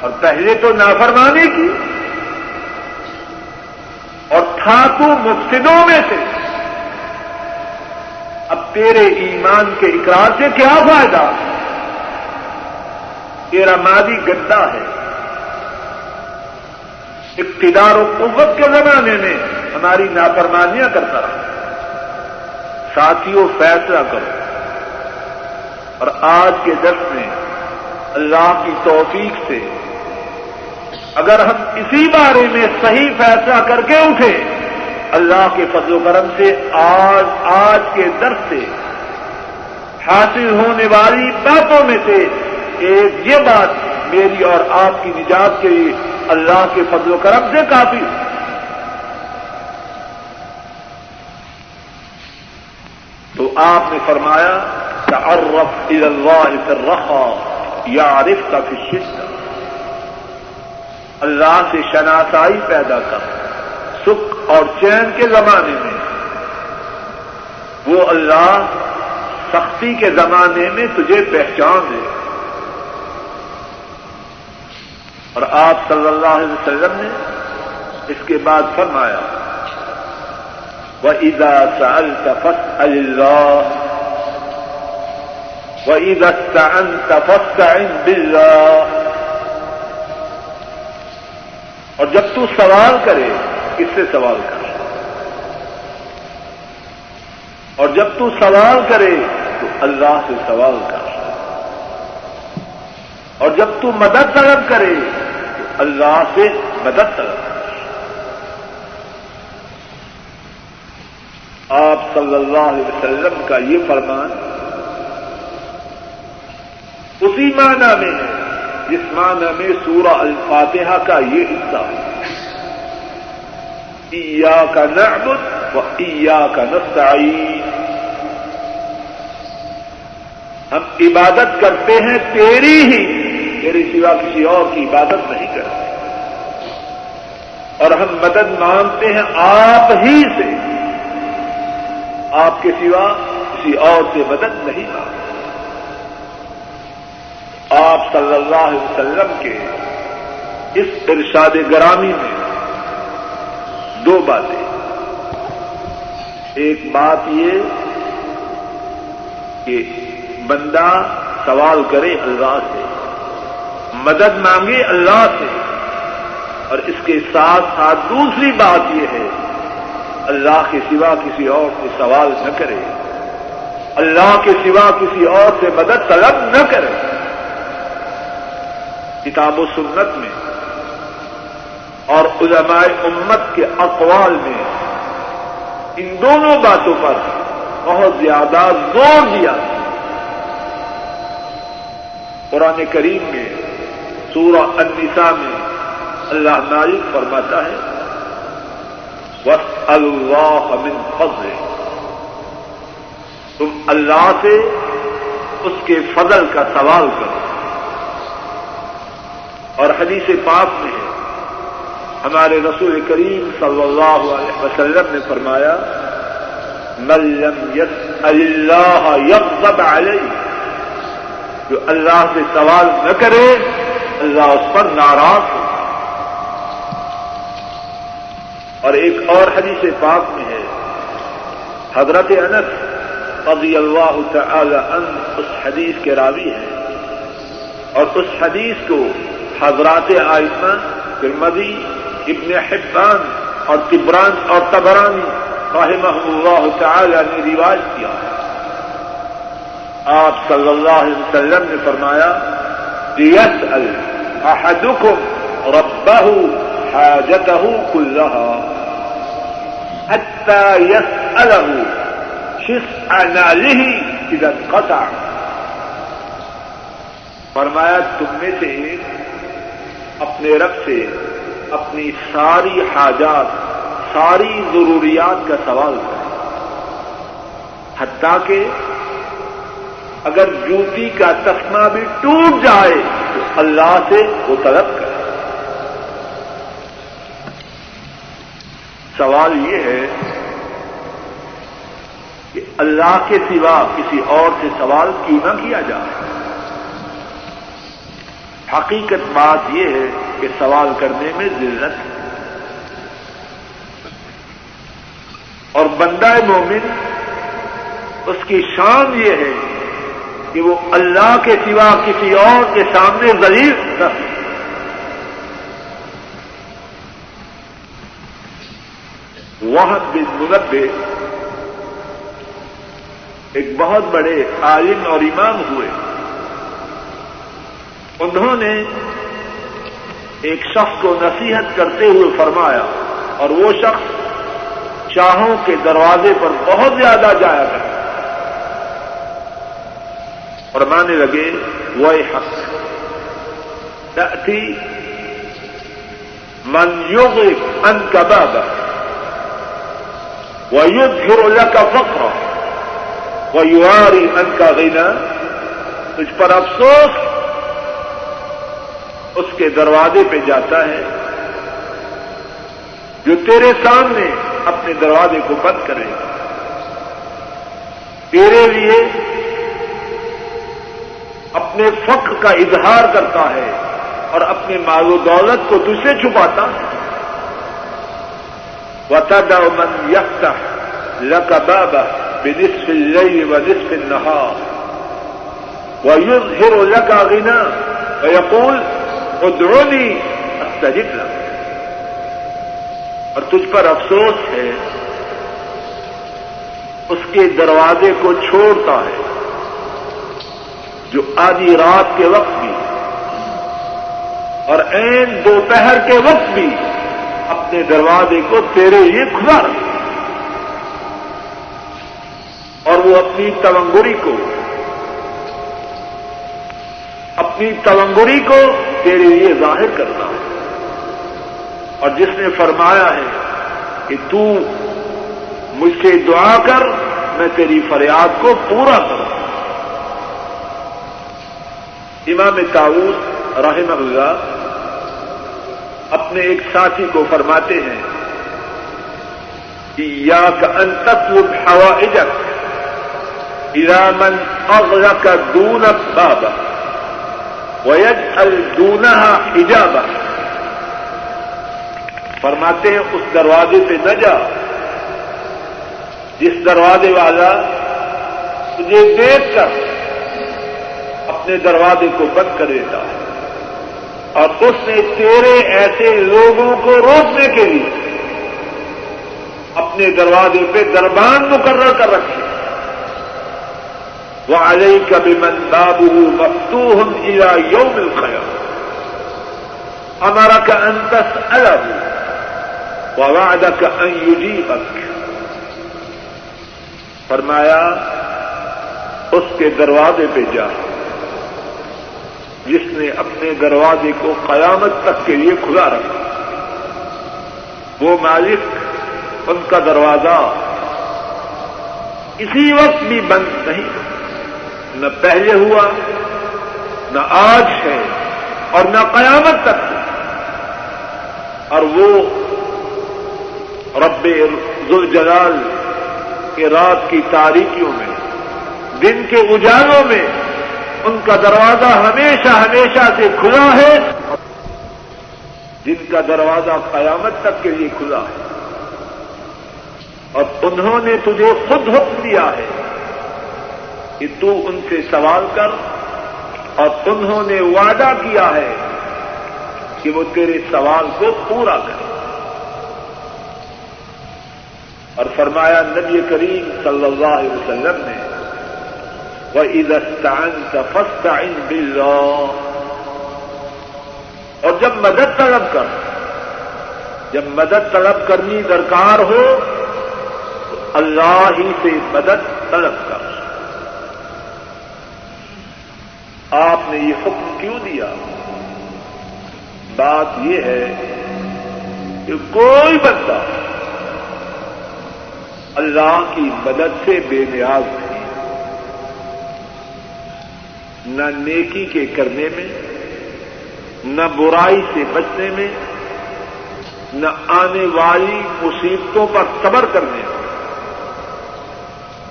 اور پہلے تو نافرمانی کی۔ اور تھا تو مفسدوں میں سے۔ اب تیرے ایمان کے اقرار سے کیا فائدہ؟ تیرا مادی گدا ہے۔ اقتدار و قوت کے زمانے میں ہماری نافرمانیاں کرتا رہا۔ ساتھیوں، فیصلہ کرو۔ اور آج کے دس میں اللہ کی توفیق سے اگر ہم اسی بارے میں صحیح فیصلہ کر کے اٹھے، اللہ کے فضل و کرم سے آج آج کے درد سے حاصل ہونے والی باتوں میں سے ایک یہ بات میری اور آپ کی نجات کے لیے اللہ کے فضل و کرم سے کافی۔ تو آپ نے فرمایا، تعرف الى اللہ فی الرخا یا عارف کا فی اللہ سے شناسائی پیدا کر، سکھ اور چین کے زمانے میں۔ وہ اللہ سختی کے زمانے میں تجھے پہچان دے۔ اور آپ صلی اللہ علیہ وسلم نے اس کے بعد فرمایا وہ عیدا سل تفس اللہ وہ عید ان تفس بلا اور جب تو سوال کرے کس سے سوال کر۔ اور جب تو سوال کرے، تو اللہ سے سوال کر۔ اور جب تو مدد طلب کرے، تو اللہ سے مدد طلب کر۔ آپ صلی اللہ علیہ وسلم کا یہ فرمان اسی معنی میں ہے۔ جس معنی میں سورہ الفاتحہ کا یہ حصہ ہے کا نعبد و ایا کا نستعین۔ ہم عبادت کرتے ہیں تیری ہی تیری سوا کسی اور کی عبادت نہیں کرتے۔ اور ہم مدد مانگتے ہیں آپ ہی سے۔ آپ کے سوا کسی اور سے مدد نہیں مانگتے۔ آپ صلی اللہ علیہ وسلم کے اس ارشاد گرامی میں دو باتیں۔ ایک بات یہ کہ بندہ سوال کرے اللہ سے، مدد مانگے اللہ سے، اور اس کے ساتھ ساتھ دوسری بات یہ ہے، اللہ کے سوا کسی اور سے سوال نہ کرے۔ اللہ کے سوا کسی اور سے مدد طلب نہ کرے۔ کتاب و سنت میں اور علماء امت کے اقوال میں ان دونوں باتوں پر بہت زیادہ زور دیا۔ قرآن کریم میں، سورہ النساء میں اللہ مالک فرماتا ہے وس اللہ من فضل تم اللہ سے اس کے فضل کا سوال کرو۔ اور حدیث پاک میں ہے۔ ہمارے رسول کریم صلی اللہ علیہ وسلم نے فرمایا ملم یس اللہ یغضب علیہ جو اللہ سے سوال نہ کرے، اللہ اس پر ناراض ہو۔ اور ایک اور حدیث پاک میں ہے۔ حضرت انس رضی اللہ تعالی ان اس حدیث کے راوی ہیں۔ اور اس حدیث کو حضرات آئمہ فرمدی ابن حبان اور تبران اور تبرانی رحمہ اللہ تعالی نے رواج کیا۔ آپ صلی اللہ علیہ وسلم نے فرمایا یس احدکم ربہ حاجتہ کلہا حتى يسأله شسع ناله اذا انقطع۔ فرمایا، تم میں سے اپنے رب سے اپنی ساری حاجات، ساری ضروریات کا سوال کریں حتیٰ کہ اگر جوتی کا تسمہ بھی ٹوٹ جائے تو اللہ سے وہ طلب کرے۔ سوال یہ ہے کہ اللہ کے سوا کسی اور سے سوال کیوں نہ کیا جائے؟ حقیقت بات یہ ہے کہ سوال کرنے میں ذلت ہے۔ اور بندہ مومن، اس کی شان یہ ہے کہ وہ اللہ کے سوا کسی اور کے سامنے ذلیل نہ وہاں بن منبے ایک بہت بڑے عالم اور امام ہوئے۔ انہوں نے ایک شخص کو نصیحت کرتے ہوئے فرمایا اور وہ شخص چاہوں کے دروازے پر بہت زیادہ جایا کرتا فرمانے لگے وہ حق۔ تأتي من يغرق أنك بابا ويظهر لك فقرا ويواري أنك غنى تجھ پر افسوس اس کے دروازے پہ جاتا ہے، جو تیرے سامنے اپنے دروازے کو بند کرے گا۔ تیرے لیے اپنے فخر کا اظہار کرتا ہے اور اپنے مال و دولت کو تجھ چھپاتا وطد من یکتا لک بابا بنصف اللیل و النهار ويظهر لك غنى ويقول ادعوني استجب لك۔ اور تجھ پر افسوس ہے۔ اس کے دروازے کو چھوڑتا ہے۔ جو آدھی رات کے وقت بھی، اور این دوپہر کے وقت بھی اپنے دروازے کو تیرے لیے کھلا رکھتا اور وہ اپنی تلنگری کو، اپنی تلنگری کو تیرے لیے ظاہر کرتا ہے اور جس نے فرمایا ہے کہ تو مجھ سے دعا کر، میں تیری فریاد کو پورا کروں۔ امام تاؤس رحم اللہ اپنے ایک ساتھی کو فرماتے ہیں کہ یا کا انتقل ہوا اجت ارامن اغلا کا دونک بابا ویج الدونہ ایجابا فرماتے ہیں، اس دروازے پہ نہ جا جس دروازے والا تجھے دیکھ کر اپنے دروازے کو بند کر دیتا ہے اور اس نے تیرے ایسے لوگوں کو روکنے کے لیے اپنے دروازے پہ دربان مقرر کر رکھے۔ وہ علیہ کبھی من بابو مفتو ہم الا یوم الخیا ہمارا کا انتس ان یجیبک فرمایا، اس کے دروازے پہ جا، جس نے اپنے دروازے کو قیامت تک کے لیے کھلا رکھا۔ وہ مالک ان کا دروازہ اسی وقت بھی بند نہیں۔ نہ پہلے ہوا، نہ آج ہے اور نہ قیامت تک۔ اور وہ رب ذوالجلال کے رات کی تاریکیوں میں، دن کے اجالوں میں ان کا دروازہ ہمیشہ ہمیشہ سے کھلا ہے، جن کا دروازہ قیامت تک کے لیے کھلا ہے۔ اور انہوں نے تجھے خود حکم دیا ہے۔ کہ تو ان سے سوال کر اور انہوں نے وعدہ کیا ہے کہ وہ تیرے سوال کو پورا کرے اور فرمایا نبی کریم صلی اللہ علیہ وسلم نے وہ عیدستان کا فسٹ بل اور جب مدد طلب کر، جب مدد طلب کرنی درکار ہو، تو اللہ ہی سے مدد طلب کر آپ نے یہ حکم کیوں دیا؟ بات یہ ہے کہ کوئی بندہ اللہ کی مدد سے بے نیاز نہیں نہ نیکی کے کرنے میں، نہ برائی سے بچنے میں، نہ آنے والی مصیبتوں پر صبر کرنے میں،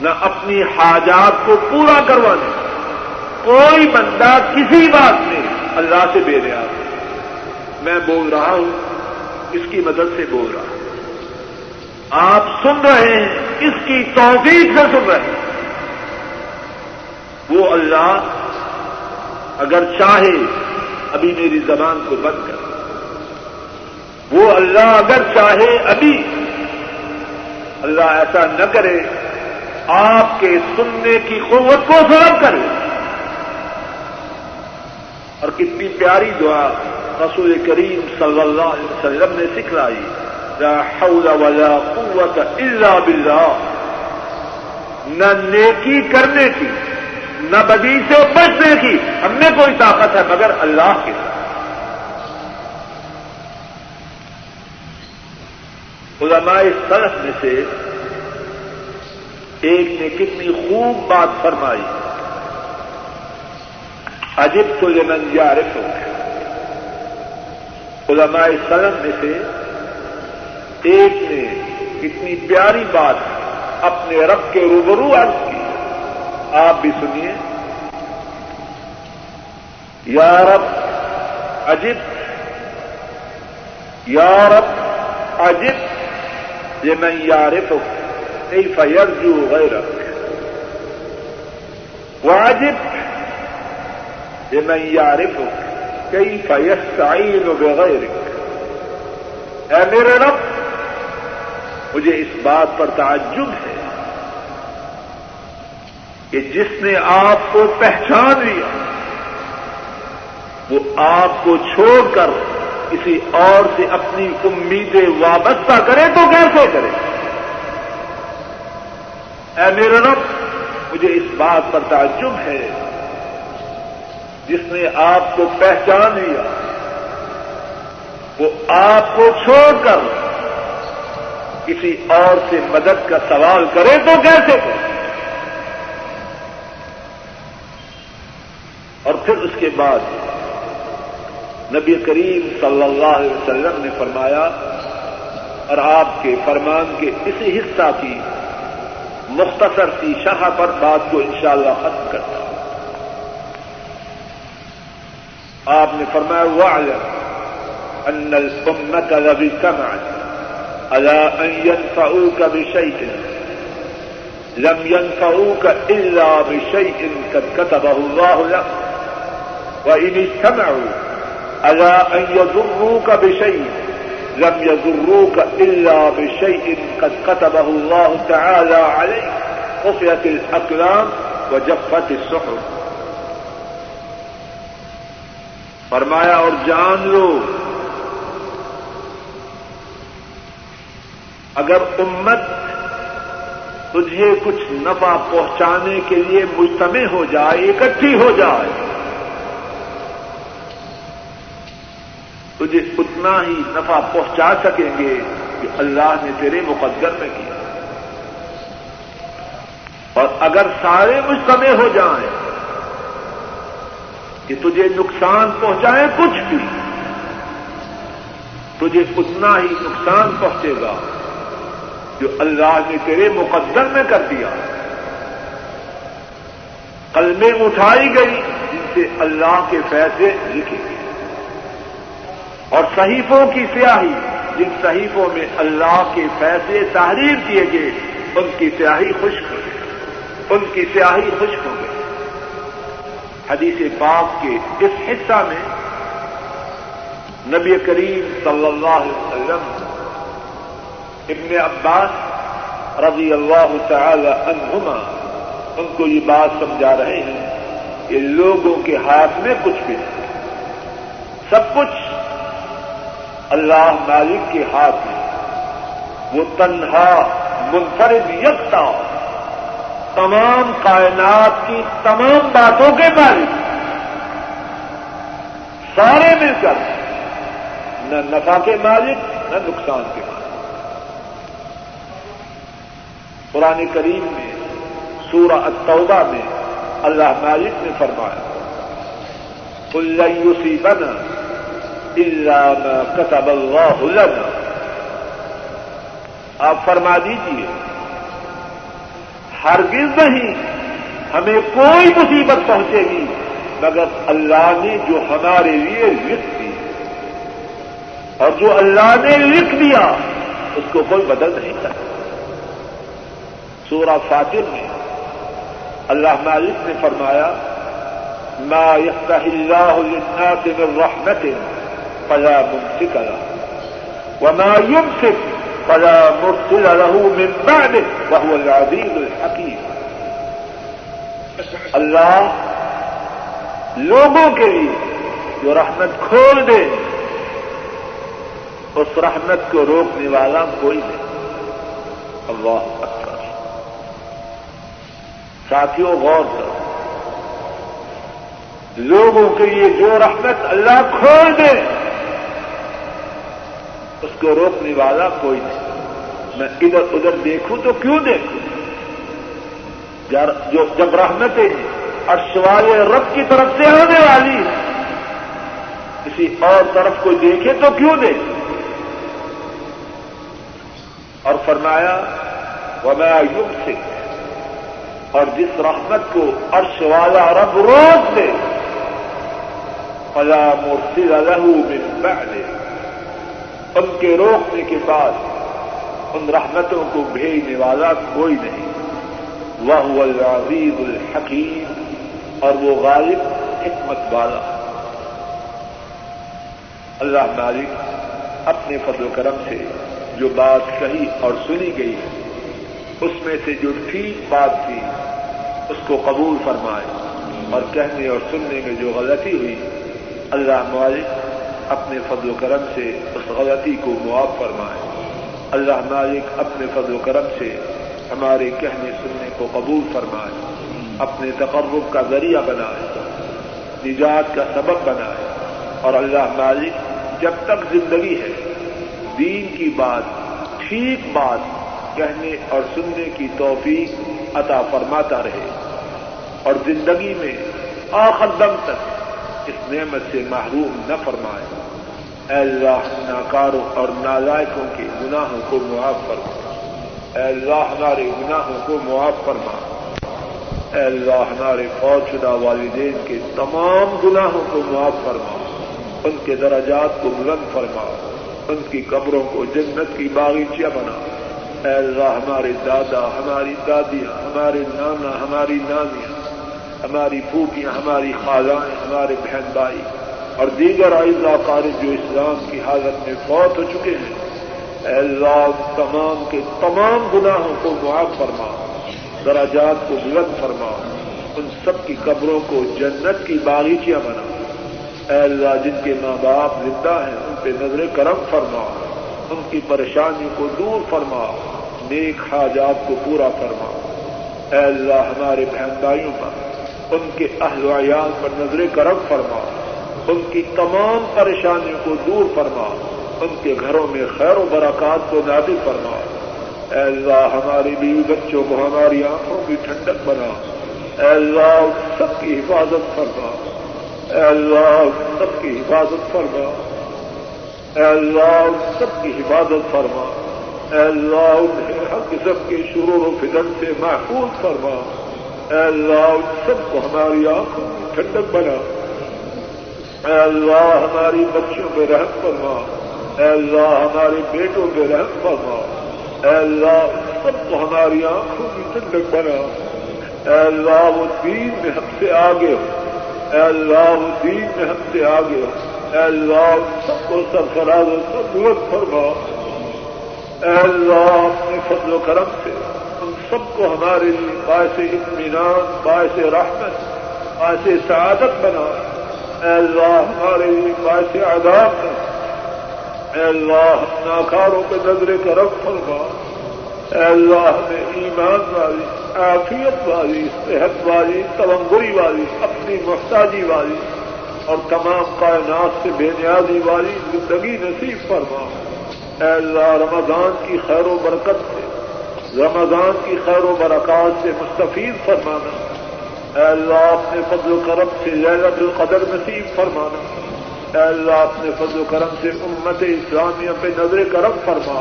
نہ اپنی حاجات کو پورا کروانے میں۔ کوئی بندہ کسی بات میں اللہ سے بے نیاز نہیں میں بول رہا ہوں، اس کی مدد سے بول رہا ہوں۔ آپ سن رہے ہیں، اس کی توفیق سے سن رہے ہیں۔ وہ اللہ اگر چاہے، ابھی میری زبان کو بند کر۔ وہ اللہ اگر چاہے، ابھی اللہ ایسا نہ کرے، آپ کے سننے کی قوت کو سلب کرے۔ اور کتنی پیاری دعا رسول کریم صلی اللہ علیہ وسلم نے سکھلائی۔ لا حول ولا قوت الا باللہ۔ نہ نیکی کرنے کی، نہ بدی سے بچنے کی ہم نے کوئی طاقت ہے مگر اللہ کے۔ علماء سلف میں سے ایک نے کتنی خوب بات فرمائی۔ عجب تو لمن یارف علماء سلم میں سے ایک نے اتنی پیاری بات اپنے رب کے روبرو عرض کی۔ آپ بھی سنیے۔ یا رب عجب یا رب عجب لمن یارف کیف یرجو غیرک؟ واجب لمن يعرفك كيف يستعين بغيرك. اے میرے رب، مجھے اس بات پر تعجب ہے کہ جس نے آپ کو پہچان لیا، وہ آپ کو چھوڑ کر کسی اور سے اپنی امیدیں وابستہ کرے تو کیسے کرے؟ اے میرے رب، مجھے اس بات پر تعجب ہے جس نے آپ کو پہچان لیا، وہ آپ کو چھوڑ کر کسی اور سے مدد کا سوال کرے تو کیسے؟ کرے اور پھر اس کے بعد نبی کریم صلی اللہ علیہ وسلم نے فرمایا، اور آپ کے فرمان کے اسی حصہ کی مختصر سی شاہ پر بات کو انشاءاللہ ختم کرتا ہوں۔ آپ نے فرمایا وعلم ان الامة لو اجتمعت على ان ينفعوك بشيء لم ينفعوك الا بشيء قد كتبه الله لك وان اجتمعوا على ان يضروك بشيء لم يضروك الا بشيء قد كتبه الله تعالى عليك خفيت الاقلام وجفت السحر فرمایا، اور جان لو، اگر امت تجھے کچھ نفع پہنچانے کے لیے مجتمع ہو جائے، اکٹھی ہو جائے، تجھے اتنا ہی نفع پہنچا سکیں گے کہ اللہ نے تیرے مقدر میں کیا۔ اور اگر سارے مجتمع ہو جائیں کہ تجھے نقصان پہنچائے کچھ بھی۔ تجھے اتنا ہی نقصان پہنچے گا جو اللہ نے تیرے مقدر میں کر دیا۔ قلمیں اٹھائی گئی جن سے اللہ کے فیصلے لکھے گئے۔ اور صحیفوں کی سیاہی، جن صحیفوں میں اللہ کے فیصلے تحریر کیے گئے، ان کی سیاہی خشک ہو گئی۔ ان کی سیاہی خشک ہو گئی۔ حدیث پاک کے اس حصہ میں نبی کریم صلی اللہ علیہ وسلم ابن عباس رضی اللہ تعالی عنہما ان کو یہ بات سمجھا رہے ہیں کہ لوگوں کے ہاتھ میں کچھ بھی نہیں۔ سب کچھ اللہ مالک کے ہاتھ میں۔ وہ تنہا، منفرد، یکتا۔ تمام کائنات کی تمام باتوں کے مالک سارے مل کر۔ نہ نفع کے مالک، نہ نقصان کے مالک۔ قرآن کریم میں، سورہ التوبہ میں اللہ مالک نے فرمایا کلوسی بنا اللہ کتب اللہ لنا۔ آپ فرما دیجیے ہرگز نہیں، ہمیں کوئی مصیبت پہنچے گی، مگر اللہ نے جو ہمارے لیے لکھ دی، اور جو اللہ نے لکھ دیا، اس کو کوئی بدل نہیں کرتا سورہ فاتر میں اللہ مالک نے فرمایا، ما يفتح الله للناس من رحمة فلا ممسك له، وما يمسك فلا مرسل له من بعده، وهو العزيز الحكيم. اللہ لوگوں کے لیے جو رحمت کھول دے، اس رحمت کو روکنے والا کوئی نہیں۔ اللہ اکبر۔ ساتھیوں، غور کرو۔ لوگوں کے لیے جو رحمت اللہ کھول دے اس کو روکنے والا کوئی نہیں۔ میں ادھر ادھر دیکھوں تو کیوں دیکھوں؟ جو جب رحمتیں ارشوال رب کی طرف سے آنے والی کسی اور طرف کو دیکھے تو کیوں دیکھے؟ اور فرمایا وہ میں یوگ سے اور جس رحمت کو عرش والا رب روک دے، فلا مرسل له من بعد ان کے روکنے کے بعد ان رحمتوں کو بھیجنے والا کوئی نہیں۔ وہ العزیز الحکیم، اور وہ غالب حکمت والا۔ اللہ مالک اپنے فضل و کرم سے جو بات کہی اور سنی گئی، اس میں سے جو ٹھیک بات تھی، اس کو قبول فرمائے۔ اور کہنے اور سننے میں جو غلطی ہوئی، اللہ مالک اپنے فضل و کرم سے اس غلطی کو معاف فرمائے۔ اللہ مالک اپنے فضل و کرم سے ہمارے کہنے سننے کو قبول فرمائے۔ اپنے تقرب کا ذریعہ بنائے۔ نجات کا سبب بنائے۔ اور اللہ مالک جب تک زندگی ہے، دین کی بات، ٹھیک بات کہنے اور سننے کی توفیق عطا فرماتا رہے۔ اور زندگی میں آخر دم تک اس نعمت سے محروم نہ فرمائے۔ اے اللہ، ناکاروں اور نالائکوں کے گناہوں کو معاف فرما۔ اے اللہ، ہمارے گناہوں کو معاف فرما۔ اے اللہ، ہمارے فوج شدہ والدین کے تمام گناہوں کو معاف فرما۔ ان کے درجات کو بلند فرما۔ ان کی قبروں کو جنت کی باغیچیاں بنا۔ اے اللہ، ہمارے دادا، ہماری دادیاں، ہمارے نانا، ہماری نانیاں ہماری پھوپیاں ہماری خالائیں، ہمارے بہن بھائی اور دیگر آئزہ قارب جو اسلام کی حالت میں فوت ہو چکے ہیں، اے اللہ، تمام کے تمام گناہوں کو معاف فرما دراجات کو بلند فرما، ان سب کی قبروں کو جنت کی باغیچیاں بنا۔ اے اللہ، جن کے ماں باپ زندہ ہیں، ان پہ نظر کرم فرما، ان کی پریشانیوں کو دور فرما، نیک حاجات کو پورا فرما۔ اے اللہ، ہمارے بہن بھائیوں پر ان کے اہل ویان پر نظر کرم فرما ان کی تمام پریشانیوں کو دور فرما ان کے گھروں میں خیر و برکات کو نادل فرما۔ اے اللہ، ہماری بیوی بچوں کو ہماری آنکھوں کی ٹھنڈک بنا۔ اے اللہ، سب کی حفاظت فرما۔ اے اللہ، سب کی حفاظت فرما۔ اے اللہ، سب کی حفاظت فرما۔ اے اللہ، انہیں ہر قسم کے شرور و فدن سے محفوظ فرما۔ اے اللہ، سب کو ہماری آنکھوں کی ٹھنڈک بنا۔ اے اللہ، ہماری بچیوں پہ رحم فرما۔ اے اللہ، ہمارے بیٹوں پہ رحم فرما۔ اے اللہ، سب کو ہماری آنکھوں کی ٹھنڈک بنا۔ اے اللہ، وہ دین میں ہم سے آگے ہو۔ اے اللہ، وہ دین میں ہم سے آگے ہو۔ اے اللہ، سب کو سرفراز و سب فرما۔ اے اللہ، اپنے فضل و کرم سے سب کو ہمارے لیے باعث اطمینان، باعث رحمت، باعث سعادت بنا۔ اے اللہ، ہمارے لیے باعث عذاب بنا۔ اے اللہ ناکاروں پہ نظر کرم فرما۔ اے اللہ میں ایمان والی، عافیت والی، صحت والی، تمنگری والی، اپنی محتاجی والی اور تمام کائنات سے بے نیازی والی زندگی نصیب فرما۔ اے اللہ، رمضان کی خیر و برکت سے رمضان کی خیر و برکات سے مستفید فرمانا۔ اے اللہ، اپنے فضل و کرم سے لہلت القدر نصیب فرمانا۔ اے اللہ، اپنے فضل و کرم سے امت اسلامیہ پہ نظر کرم فرما۔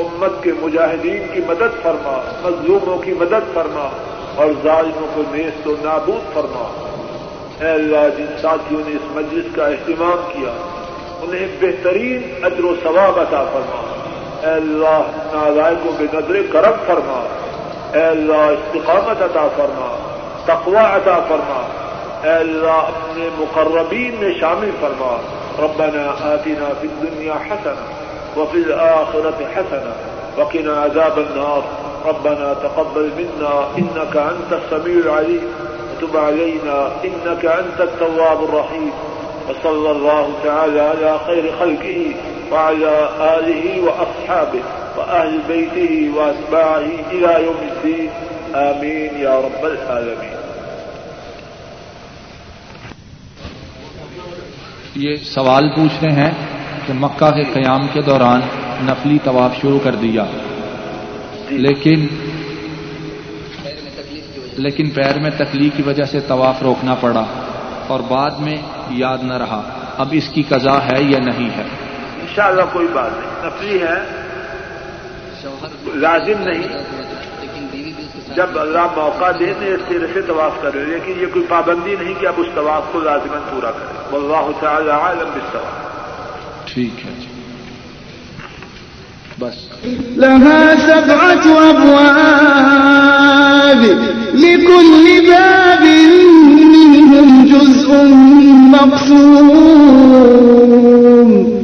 امت کے مجاہدین کی مدد فرما۔ مظلوموں کی مدد فرما۔ اور ظالموں کو نیست و نابود فرما۔ اے اللہ، جن ساتھیوں نے اس مجلس کا اہتمام کیا، انہیں بہترین اجر و ثواب عطا فرما۔ اے اللہ نالائقوں پہ نظر کرم فرما۔ اے اللہ، استقامت عطا فرما، تقوی عطا فرما۔ اے اللہ، اپنے مقربین میں شامل فرما۔ ربنا آتنا في الدنيا حسنة وفي الآخرة حسنة وقنا عذاب النار۔ ربنا تقبل منا إنك أنت السميع العليم وتب علينا إنك أنت التواب الرحيم وصلى الله تعالى على خير خلقه وعلى آله وأصحابه وأهل بيته وأتباعه إلى يوم الدين. آمين يا رب العالمين. یہ سوال پوچھ رہے ہیں کہ مکہ کے قیام کے دوران نفلی طواف شروع کر دیا۔ لیکن لیکن پیر میں تکلیف کی وجہ سے طواف روکنا پڑا اور بعد میں یاد نہ رہا۔ اب اس کی قضا ہے یا نہیں ہے؟ انشاءاللہ کوئی بات نہیں۔ نفلی ہے۔ لازم نہیں۔ جب اللہ موقع دے تو اس طرح سے طواف کرے لیکن یہ کوئی پابندی نہیں کہ اب اس طواف کو لازمن پورا کرے واللہ تعالی عالم بالثواب ٹھیک ہے جی۔ بس۔ لها سبعة أبواب لكل باب منهم جزء مقسوم.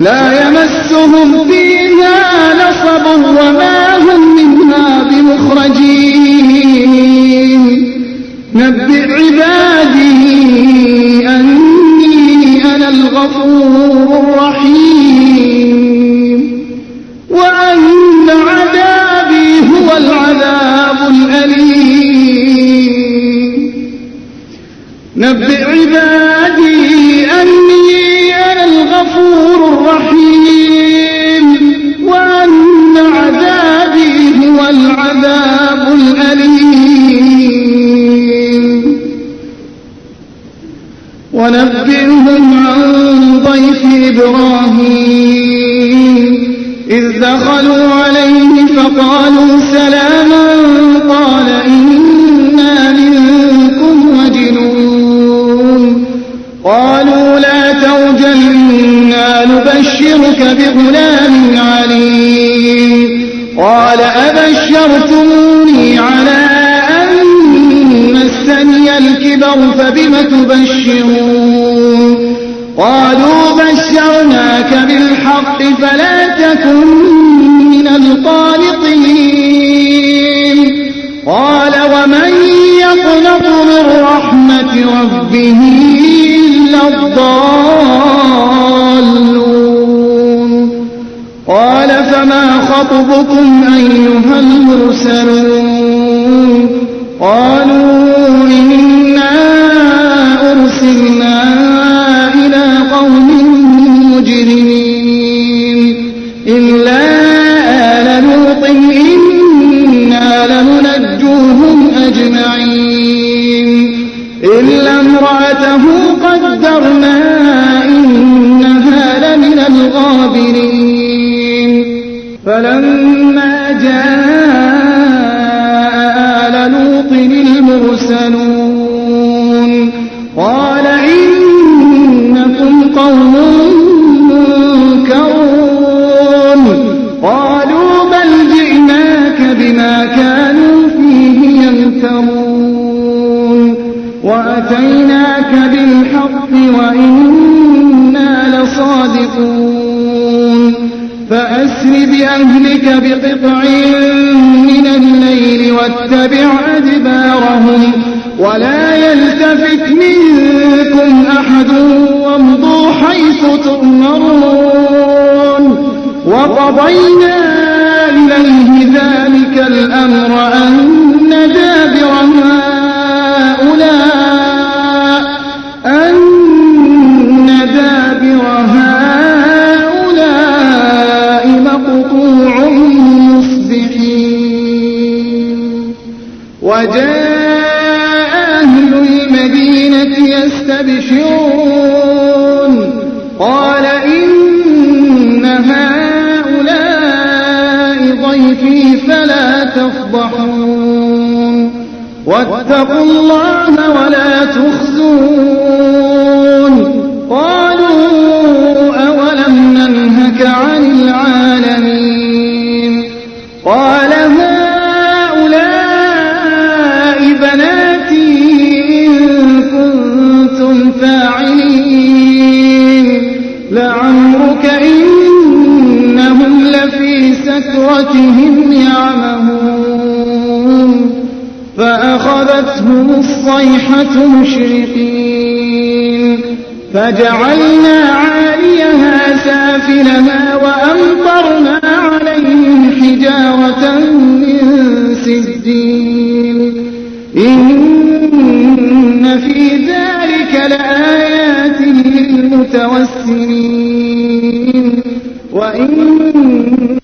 لا يمسهم فيها نصب وما هم منها بمخرجين. نبئ عبادي أني أنا الغفور الرحيم. وأن عذابي هو العذاب الأليم. نبئ عبادي وأتيناك بالحق وإنا لصادقون فأسر بأهلك بقطع من الليل واتبع أدبارهم ولا يلتفت منكم أحد وامضوا حيث تؤمرون وقضينا إليه ذلك الأمر أن واتقوا الله ولا تخزون تأخذهم الصيحة مشرقين. فجعلنا عاليها سافلها وأمطرنا عليهم حجارة من سجين. إن في ذلك لآيات للمتوسمين. وإن